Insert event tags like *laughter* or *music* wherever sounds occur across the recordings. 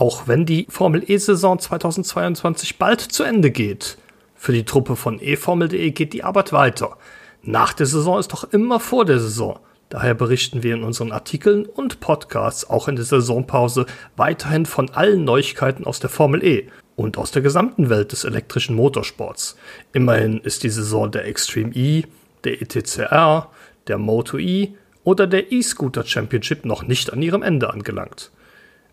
Auch wenn die Formel E-Saison 2022 bald zu Ende geht. Für die Truppe von eFormel.de geht die Arbeit weiter. Nach der Saison ist doch immer vor der Saison. Daher berichten wir in unseren Artikeln und Podcasts auch in der Saisonpause weiterhin von allen Neuigkeiten aus der Formel E und aus der gesamten Welt des elektrischen Motorsports. Immerhin ist die Saison der Extreme E, der ETCR, der Moto E oder der E-Scooter Championship noch nicht an ihrem Ende angelangt.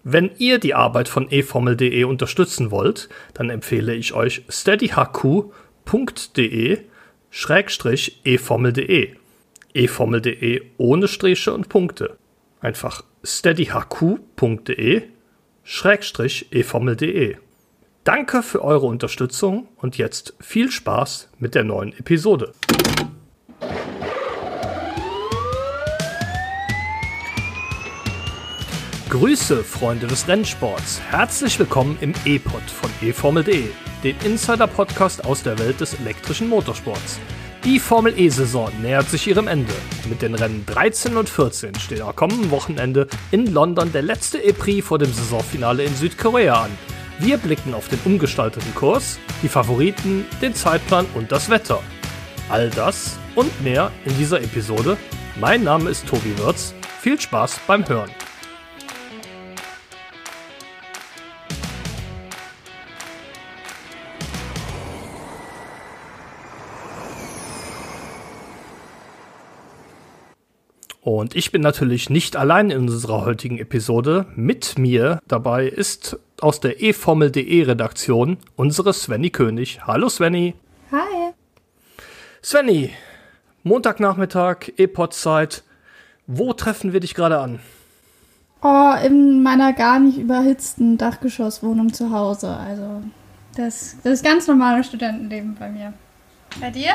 Wenn ihr die Arbeit von eFormel.de unterstützen wollt, dann empfehle ich euch steadyhq.de schrägstrich eFormel.de. eFormel.de ohne Striche und Punkte. Einfach steadyhq.de schrägstrich eFormel.de. Danke für eure Unterstützung und jetzt viel Spaß mit der neuen Episode. Grüße, Freunde des Rennsports. Herzlich willkommen im E-Pod von eFormel.de, den Insider-Podcast aus der Welt des elektrischen Motorsports. Die Formel E-Saison nähert sich ihrem Ende. Mit den Rennen 13 und 14 steht am kommenden Wochenende in London der letzte E-Prix vor dem Saisonfinale in Südkorea an. Wir blicken auf den umgestalteten Kurs, die Favoriten, den Zeitplan und das Wetter. All das und mehr in dieser Episode. Mein Name ist Tobi Wirz. Viel Spaß beim Hören. Und ich bin natürlich nicht allein in unserer heutigen Episode. Mit mir dabei ist aus der eFormel.de Redaktion unsere Svenny König. Hallo Svenny. Hi. Svenny, Montagnachmittag, E-Pod-Zeit. Wo treffen wir dich gerade an? Oh, in meiner gar nicht überhitzten Dachgeschosswohnung zu Hause. Also, das, das ist ganz normales Studentenleben bei mir. Bei dir?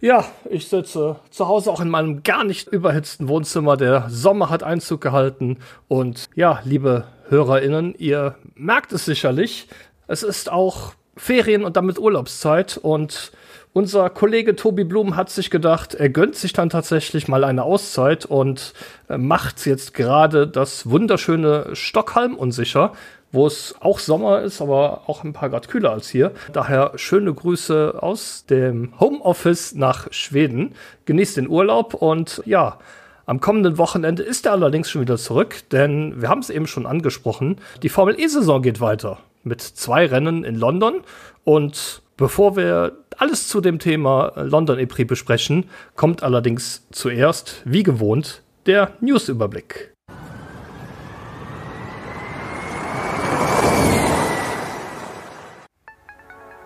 Ja, ich sitze zu Hause auch in meinem gar nicht überhitzten Wohnzimmer. Der Sommer hat Einzug gehalten. Und ja, liebe HörerInnen, ihr merkt es sicherlich. Es ist auch Ferien und damit Urlaubszeit. Und unser Kollege Tobi Blum hat sich gedacht, er gönnt sich dann tatsächlich mal eine Auszeit und äh, macht jetzt gerade das wunderschöne Stockholm unsicher wo es auch Sommer ist, aber auch ein paar Grad kühler als hier. Daher schöne Grüße aus dem Homeoffice nach Schweden. Genießt den Urlaub und ja, am kommenden Wochenende ist er allerdings schon wieder zurück, denn wir haben es eben schon angesprochen. Die Formel E-Saison geht weiter mit zwei Rennen in London und Bevor wir alles zu dem Thema London E-Prix besprechen, kommt allerdings zuerst, wie gewohnt, der Newsüberblick.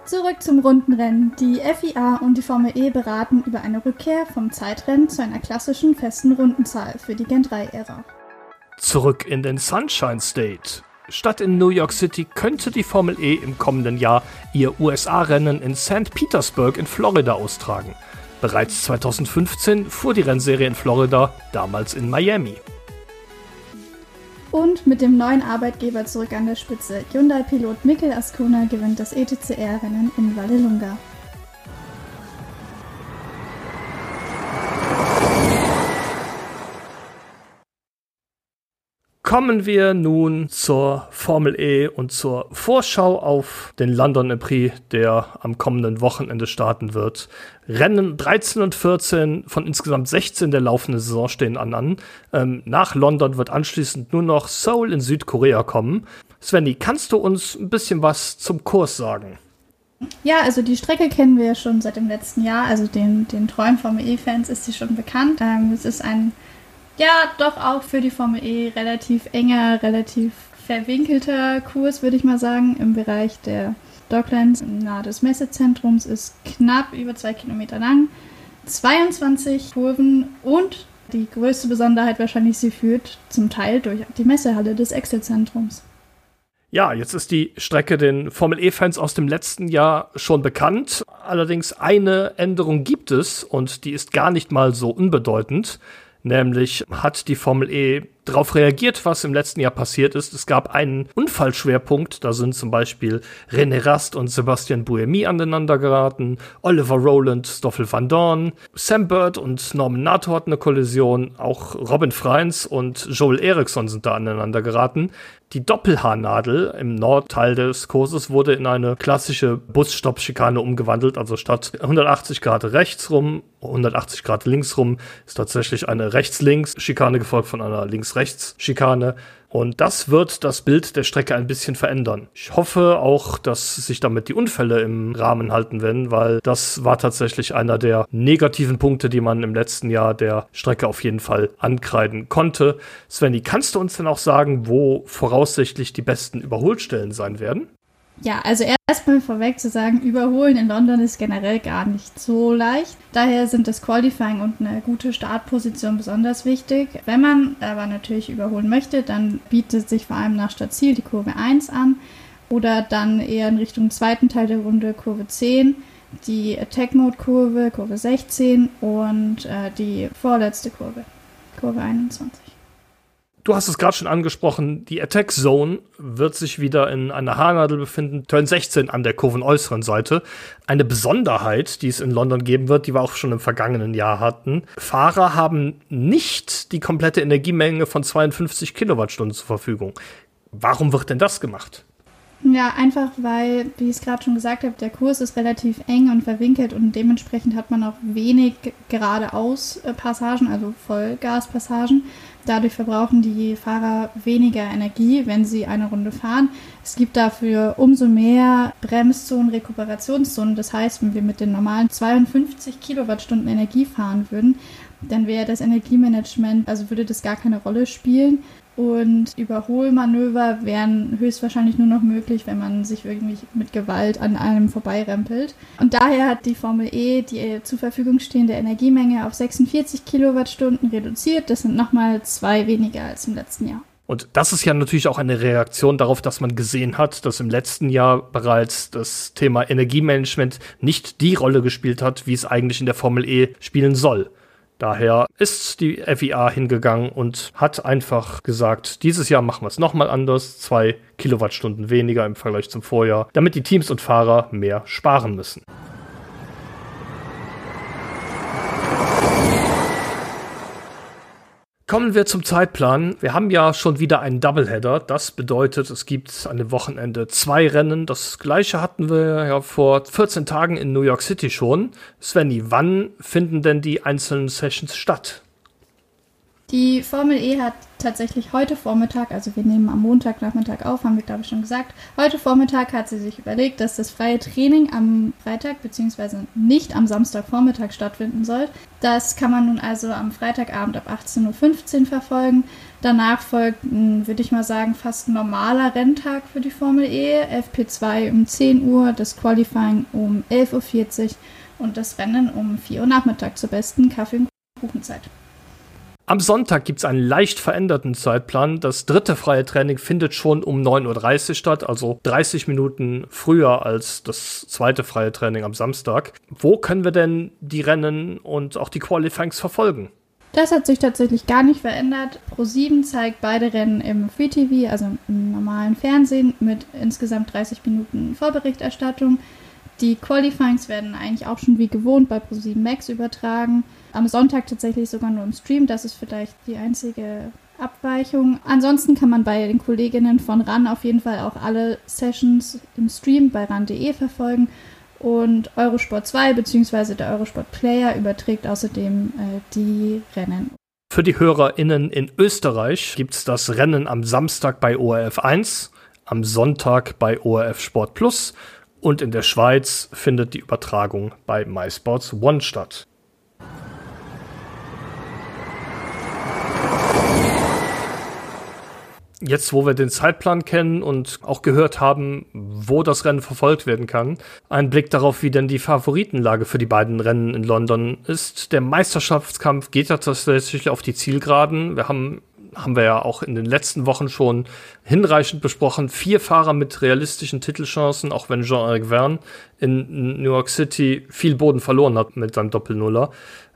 Zurück zum Rundenrennen. Die FIA und die Formel E beraten über eine Rückkehr vom Zeitrennen zu einer klassischen festen Rundenzahl für die Gen 3-Ära. Zurück in den Sunshine State. Statt in New York City könnte die Formel E im kommenden Jahr ihr USA-Rennen in St. Petersburg in Florida austragen. Bereits 2015 fuhr die Rennserie in Florida, damals in Miami und mit dem neuen Arbeitgeber zurück an der Spitze. Hyundai-Pilot Mikkel Ascona gewinnt das ETCR-Rennen in Vallelunga. Kommen wir nun zur Formel E und zur Vorschau auf den London Prix, der am kommenden Wochenende starten wird. Rennen 13 und 14 von insgesamt 16 der laufenden Saison stehen an. Ähm, nach London wird anschließend nur noch Seoul in Südkorea kommen. Svenny, kannst du uns ein bisschen was zum Kurs sagen? Ja, also die Strecke kennen wir schon seit dem letzten Jahr. Also den, den treuen Formel E-Fans ist sie schon bekannt. Ähm, es ist ein ja, doch auch für die Formel E relativ enger, relativ verwinkelter Kurs, würde ich mal sagen, im Bereich der Docklands nahe des Messezentrums ist knapp über zwei Kilometer lang, 22 Kurven und die größte Besonderheit wahrscheinlich, sie führt zum Teil durch die Messehalle des Excel-Zentrums. Ja, jetzt ist die Strecke den Formel E-Fans aus dem letzten Jahr schon bekannt. Allerdings eine Änderung gibt es und die ist gar nicht mal so unbedeutend. Nämlich hat die Formel E darauf reagiert, was im letzten Jahr passiert ist. Es gab einen Unfallschwerpunkt, da sind zum Beispiel René Rast und Sebastian Buemi aneinander geraten, Oliver Rowland, Stoffel van Dorn, Sam Bird und Norman Nato hatten eine Kollision, auch Robin Freins und Joel Eriksson sind da aneinander geraten. Die Doppelhaarnadel im Nordteil des Kurses wurde in eine klassische Busstoppschikane umgewandelt. Also statt 180 Grad rechts rum, 180 Grad links rum, ist tatsächlich eine Rechts-Links-Schikane gefolgt von einer Links-Rechts-Schikane. Und das wird das Bild der Strecke ein bisschen verändern. Ich hoffe auch, dass sich damit die Unfälle im Rahmen halten werden, weil das war tatsächlich einer der negativen Punkte, die man im letzten Jahr der Strecke auf jeden Fall ankreiden konnte. Svenny, kannst du uns denn auch sagen, wo voraussichtlich die besten Überholstellen sein werden? Ja, also erstmal vorweg zu sagen, überholen in London ist generell gar nicht so leicht. Daher sind das Qualifying und eine gute Startposition besonders wichtig. Wenn man aber natürlich überholen möchte, dann bietet sich vor allem nach Stadtziel die Kurve 1 an oder dann eher in Richtung zweiten Teil der Runde Kurve 10, die Attack Mode Kurve, Kurve 16 und äh, die vorletzte Kurve, Kurve 21. Du hast es gerade schon angesprochen, die Attack Zone wird sich wieder in einer Haarnadel befinden, Turn 16 an der kurvenäußeren Seite. Eine Besonderheit, die es in London geben wird, die wir auch schon im vergangenen Jahr hatten. Fahrer haben nicht die komplette Energiemenge von 52 Kilowattstunden zur Verfügung. Warum wird denn das gemacht? Ja, einfach weil, wie ich es gerade schon gesagt habe, der Kurs ist relativ eng und verwinkelt und dementsprechend hat man auch wenig geradeaus Passagen, also Vollgaspassagen. Dadurch verbrauchen die Fahrer weniger Energie, wenn sie eine Runde fahren. Es gibt dafür umso mehr Bremszonen, Rekuperationszonen. Das heißt, wenn wir mit den normalen 52 Kilowattstunden Energie fahren würden, dann wäre das Energiemanagement, also würde das gar keine Rolle spielen. Und Überholmanöver wären höchstwahrscheinlich nur noch möglich, wenn man sich irgendwie mit Gewalt an einem vorbeirempelt. Und daher hat die Formel E die zur Verfügung stehende Energiemenge auf 46 Kilowattstunden reduziert. Das sind nochmal zwei weniger als im letzten Jahr. Und das ist ja natürlich auch eine Reaktion darauf, dass man gesehen hat, dass im letzten Jahr bereits das Thema Energiemanagement nicht die Rolle gespielt hat, wie es eigentlich in der Formel E spielen soll. Daher ist die FIA hingegangen und hat einfach gesagt, dieses Jahr machen wir es nochmal anders, zwei Kilowattstunden weniger im Vergleich zum Vorjahr, damit die Teams und Fahrer mehr sparen müssen. Kommen wir zum Zeitplan. Wir haben ja schon wieder einen Doubleheader. Das bedeutet, es gibt an dem Wochenende zwei Rennen. Das gleiche hatten wir ja vor 14 Tagen in New York City schon. Svenny, wann finden denn die einzelnen Sessions statt? Die Formel E hat tatsächlich heute Vormittag, also wir nehmen am Montagnachmittag auf, haben wir glaube ich schon gesagt, heute Vormittag hat sie sich überlegt, dass das freie Training am Freitag bzw. nicht am Samstagvormittag stattfinden soll. Das kann man nun also am Freitagabend ab 18.15 Uhr verfolgen. Danach folgt, würde ich mal sagen, fast ein normaler Renntag für die Formel E. FP2 um 10 Uhr, das Qualifying um 11.40 Uhr und das Rennen um 4 Uhr Nachmittag zur besten Kaffee- und Kuchenzeit. Am Sonntag gibt es einen leicht veränderten Zeitplan. Das dritte freie Training findet schon um 9.30 Uhr statt, also 30 Minuten früher als das zweite freie Training am Samstag. Wo können wir denn die Rennen und auch die Qualifyings verfolgen? Das hat sich tatsächlich gar nicht verändert. Pro7 zeigt beide Rennen im Free TV, also im normalen Fernsehen, mit insgesamt 30 Minuten Vorberichterstattung. Die Qualifyings werden eigentlich auch schon wie gewohnt bei Pro7 Max übertragen am Sonntag tatsächlich sogar nur im Stream. Das ist vielleicht die einzige Abweichung. Ansonsten kann man bei den Kolleginnen von RAN auf jeden Fall auch alle Sessions im Stream bei RAN.de verfolgen. Und Eurosport 2 bzw. der Eurosport Player überträgt außerdem äh, die Rennen. Für die HörerInnen in Österreich gibt es das Rennen am Samstag bei ORF 1, am Sonntag bei ORF Sport Plus und in der Schweiz findet die Übertragung bei MySports One statt. Jetzt, wo wir den Zeitplan kennen und auch gehört haben, wo das Rennen verfolgt werden kann, ein Blick darauf, wie denn die Favoritenlage für die beiden Rennen in London ist. Der Meisterschaftskampf geht ja tatsächlich auf die Zielgeraden. Wir haben haben wir ja auch in den letzten Wochen schon hinreichend besprochen. Vier Fahrer mit realistischen Titelchancen, auch wenn Jean-Eric Verne in New York City viel Boden verloren hat mit seinem Doppelnuller.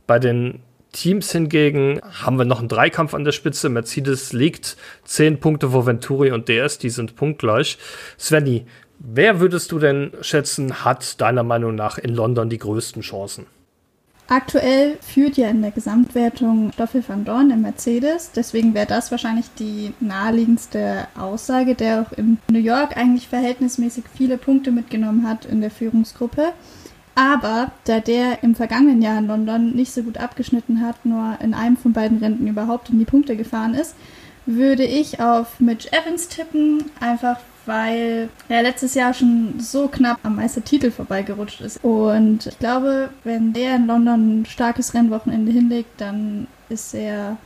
Bei den Teams hingegen haben wir noch einen Dreikampf an der Spitze. Mercedes liegt zehn Punkte vor Venturi und DS, die sind punktgleich. Svenny, wer würdest du denn schätzen, hat deiner Meinung nach in London die größten Chancen? Aktuell führt ja in der Gesamtwertung Stoffel van Dorn im Mercedes. Deswegen wäre das wahrscheinlich die naheliegendste Aussage, der auch in New York eigentlich verhältnismäßig viele Punkte mitgenommen hat in der Führungsgruppe. Aber da der im vergangenen Jahr in London nicht so gut abgeschnitten hat, nur in einem von beiden Rennen überhaupt in die Punkte gefahren ist, würde ich auf Mitch Evans tippen, einfach weil er letztes Jahr schon so knapp am Meistertitel vorbeigerutscht ist. Und ich glaube, wenn der in London ein starkes Rennwochenende hinlegt, dann ist er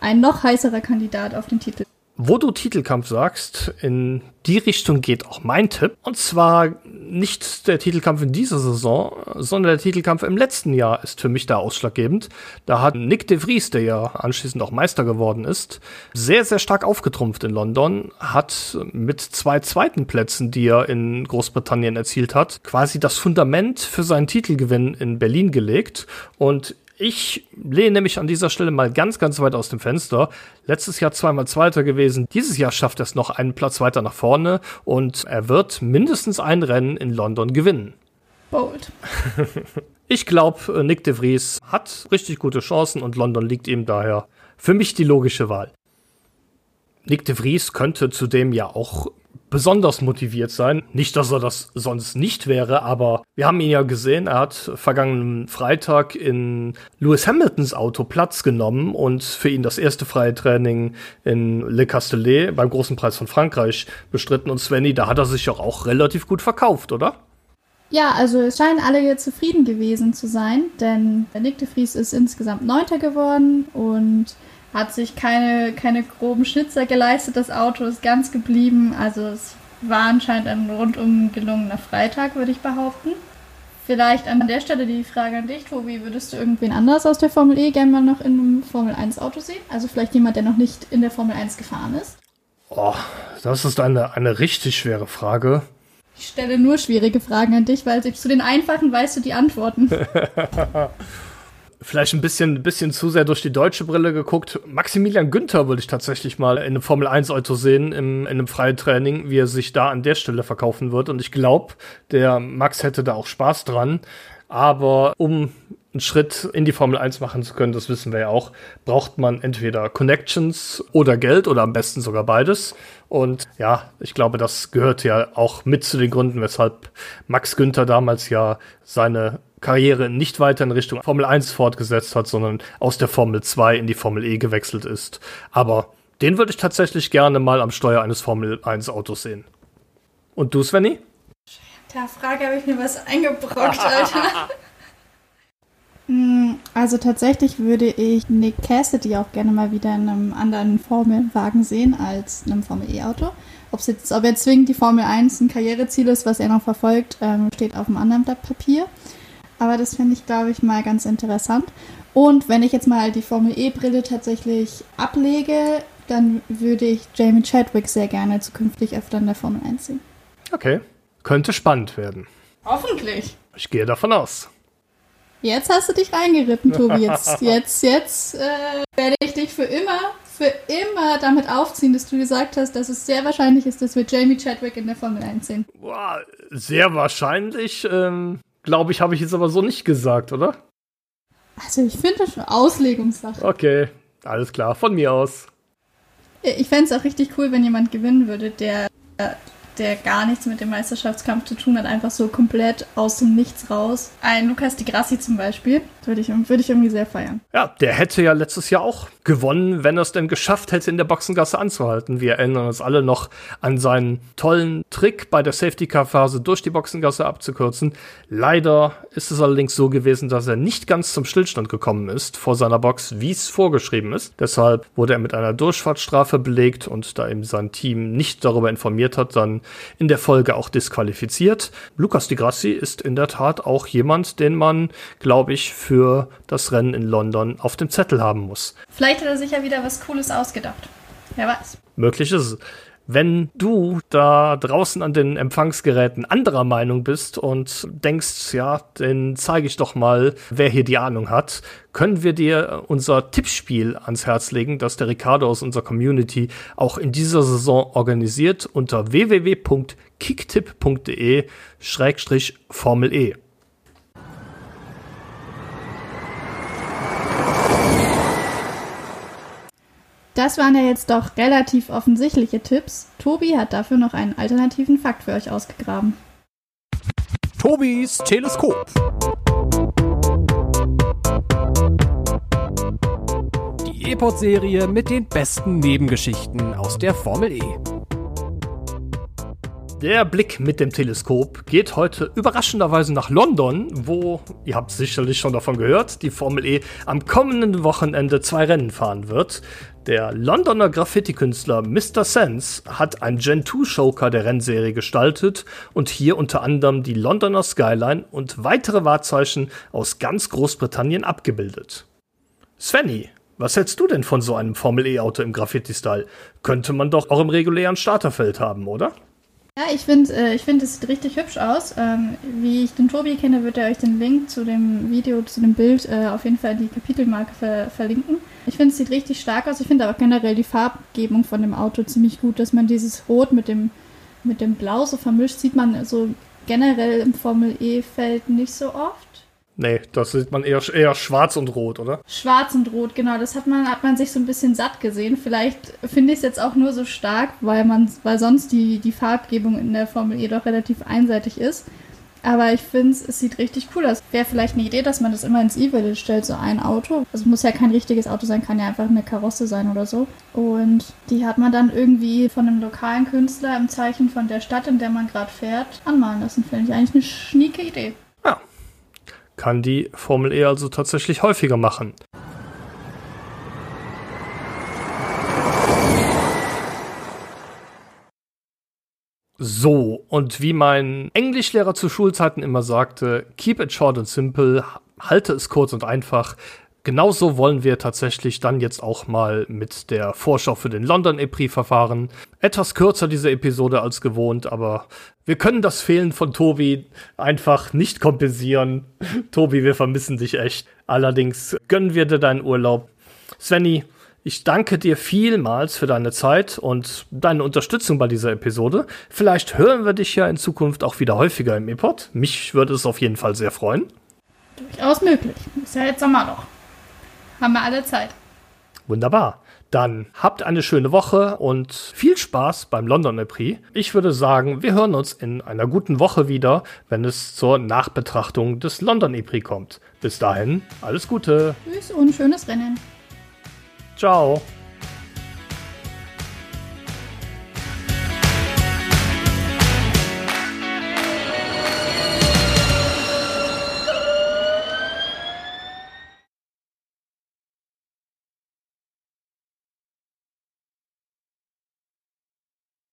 ein noch heißerer Kandidat auf den Titel. Wo du Titelkampf sagst, in die Richtung geht auch mein Tipp. Und zwar nicht der Titelkampf in dieser Saison, sondern der Titelkampf im letzten Jahr ist für mich da ausschlaggebend. Da hat Nick de Vries, der ja anschließend auch Meister geworden ist, sehr, sehr stark aufgetrumpft in London, hat mit zwei zweiten Plätzen, die er in Großbritannien erzielt hat, quasi das Fundament für seinen Titelgewinn in Berlin gelegt. Und ich lehne mich an dieser Stelle mal ganz, ganz weit aus dem Fenster. Letztes Jahr zweimal Zweiter gewesen. Dieses Jahr schafft er es noch einen Platz weiter nach vorne und er wird mindestens ein Rennen in London gewinnen. Bold. *laughs* ich glaube, Nick de Vries hat richtig gute Chancen und London liegt ihm daher für mich die logische Wahl. Nick de Vries könnte zudem ja auch besonders motiviert sein. Nicht, dass er das sonst nicht wäre, aber wir haben ihn ja gesehen, er hat vergangenen Freitag in Lewis Hamiltons Auto Platz genommen und für ihn das erste freie Training in Le Castellet beim großen Preis von Frankreich bestritten. Und Svenny, da hat er sich auch, auch relativ gut verkauft, oder? Ja, also es scheinen alle jetzt zufrieden gewesen zu sein, denn Nick de Vries ist insgesamt Neunter geworden und hat sich keine, keine groben Schnitzer geleistet. Das Auto ist ganz geblieben. Also es war anscheinend ein rundum gelungener Freitag, würde ich behaupten. Vielleicht an der Stelle die Frage an dich, Tobi. Würdest du irgendwen anders aus der Formel E gerne mal noch in einem Formel 1 Auto sehen? Also vielleicht jemand, der noch nicht in der Formel 1 gefahren ist? Oh, das ist eine, eine richtig schwere Frage. Ich stelle nur schwierige Fragen an dich, weil zu den einfachen weißt du die Antworten. *laughs* vielleicht ein bisschen, bisschen zu sehr durch die deutsche Brille geguckt. Maximilian Günther würde ich tatsächlich mal in einem Formel 1 Auto sehen, im, in einem freien Training, wie er sich da an der Stelle verkaufen wird. Und ich glaube, der Max hätte da auch Spaß dran. Aber um einen Schritt in die Formel 1 machen zu können, das wissen wir ja auch, braucht man entweder Connections oder Geld oder am besten sogar beides. Und ja, ich glaube, das gehört ja auch mit zu den Gründen, weshalb Max Günther damals ja seine Karriere nicht weiter in Richtung Formel 1 fortgesetzt hat, sondern aus der Formel 2 in die Formel E gewechselt ist. Aber den würde ich tatsächlich gerne mal am Steuer eines Formel 1 Autos sehen. Und du, Svenny? Der Frage habe ich mir was eingebrockt, Alter. Hm, *laughs* also tatsächlich würde ich Nick Cassidy auch gerne mal wieder in einem anderen Formelwagen sehen als in einem Formel E-Auto. Ob jetzt, ob jetzt zwingend die Formel 1 ein Karriereziel ist, was er noch verfolgt, ähm, steht auf einem anderen Blatt Papier. Aber das finde ich, glaube ich, mal ganz interessant. Und wenn ich jetzt mal die Formel E-Brille tatsächlich ablege, dann würde ich Jamie Chadwick sehr gerne zukünftig öfter in der Formel 1 sehen. Okay. Könnte spannend werden. Hoffentlich. Ich gehe davon aus. Jetzt hast du dich reingeritten, Tobi. Jetzt, *laughs* jetzt, jetzt äh, werde ich dich für immer, für immer damit aufziehen, dass du gesagt hast, dass es sehr wahrscheinlich ist, dass wir Jamie Chadwick in der Formel 1 sehen. Boah, sehr wahrscheinlich. Ähm, Glaube ich, habe ich jetzt aber so nicht gesagt, oder? Also ich finde das schon Auslegungssache. Okay, alles klar, von mir aus. Ich fände es auch richtig cool, wenn jemand gewinnen würde, der der gar nichts mit dem Meisterschaftskampf zu tun hat, einfach so komplett aus dem Nichts raus. Ein Lukas Di Grassi zum Beispiel, würde ich, würd ich irgendwie sehr feiern. Ja, der hätte ja letztes Jahr auch gewonnen, wenn er es denn geschafft hätte, in der Boxengasse anzuhalten. Wir erinnern uns alle noch an seinen tollen Trick bei der Safety-Car-Phase durch die Boxengasse abzukürzen. Leider ist es allerdings so gewesen, dass er nicht ganz zum Stillstand gekommen ist vor seiner Box, wie es vorgeschrieben ist. Deshalb wurde er mit einer Durchfahrtsstrafe belegt und da ihm sein Team nicht darüber informiert hat, dann in der Folge auch disqualifiziert. Lukas Di Grassi ist in der Tat auch jemand, den man, glaube ich, für das Rennen in London auf dem Zettel haben muss. Vielleicht hat er sich ja wieder was Cooles ausgedacht. Wer weiß. Möglich ist es. Wenn du da draußen an den Empfangsgeräten anderer Meinung bist und denkst, ja, den zeige ich doch mal, wer hier die Ahnung hat, können wir dir unser Tippspiel ans Herz legen, das der Ricardo aus unserer Community auch in dieser Saison organisiert unter www.kicktipp.de-formel Das waren ja jetzt doch relativ offensichtliche Tipps. Tobi hat dafür noch einen alternativen Fakt für euch ausgegraben. Tobis Teleskop. Die E-Pod-Serie mit den besten Nebengeschichten aus der Formel E. Der Blick mit dem Teleskop geht heute überraschenderweise nach London, wo, ihr habt sicherlich schon davon gehört, die Formel E am kommenden Wochenende zwei Rennen fahren wird. Der Londoner Graffiti-Künstler Mr. Sense hat ein Gen 2 Showcar der Rennserie gestaltet und hier unter anderem die Londoner Skyline und weitere Wahrzeichen aus ganz Großbritannien abgebildet. Svenny, was hältst du denn von so einem Formel E-Auto im Graffiti-Style? Könnte man doch auch im regulären Starterfeld haben, oder? Ja, ich finde, äh, find, es sieht richtig hübsch aus. Ähm, wie ich den Tobi kenne, wird er euch den Link zu dem Video, zu dem Bild äh, auf jeden Fall in die Kapitelmarke ver verlinken. Ich finde, es sieht richtig stark aus. Ich finde aber generell die Farbgebung von dem Auto ziemlich gut, dass man dieses Rot mit dem, mit dem Blau so vermischt, sieht man so generell im Formel E-Feld nicht so oft. Nee, das sieht man eher, eher schwarz und rot, oder? Schwarz und rot, genau. Das hat man, hat man sich so ein bisschen satt gesehen. Vielleicht finde ich es jetzt auch nur so stark, weil man, weil sonst die, die Farbgebung in der Formel E doch relativ einseitig ist. Aber ich finde es sieht richtig cool aus. Wäre vielleicht eine Idee, dass man das immer ins E-Village stellt, so ein Auto. Also muss ja kein richtiges Auto sein, kann ja einfach eine Karosse sein oder so. Und die hat man dann irgendwie von einem lokalen Künstler im Zeichen von der Stadt, in der man gerade fährt, anmalen lassen. Finde ich eigentlich eine schnieke Idee. Ja, kann die Formel E also tatsächlich häufiger machen. So, und wie mein Englischlehrer zu Schulzeiten immer sagte, keep it short and simple, halte es kurz und einfach. Genauso wollen wir tatsächlich dann jetzt auch mal mit der Vorschau für den London E-Prix verfahren. Etwas kürzer diese Episode als gewohnt, aber wir können das Fehlen von Tobi einfach nicht kompensieren. *laughs* Tobi, wir vermissen dich echt. Allerdings gönnen wir dir deinen Urlaub. Svenny, ich danke dir vielmals für deine Zeit und deine Unterstützung bei dieser Episode. Vielleicht hören wir dich ja in Zukunft auch wieder häufiger im E-Pod. Mich würde es auf jeden Fall sehr freuen. Durchaus möglich. Ist ja jetzt Sommer noch. Haben wir alle Zeit. Wunderbar. Dann habt eine schöne Woche und viel Spaß beim London Prix. Ich würde sagen, wir hören uns in einer guten Woche wieder, wenn es zur Nachbetrachtung des London Prix kommt. Bis dahin, alles Gute. Tschüss und schönes Rennen. Ciao.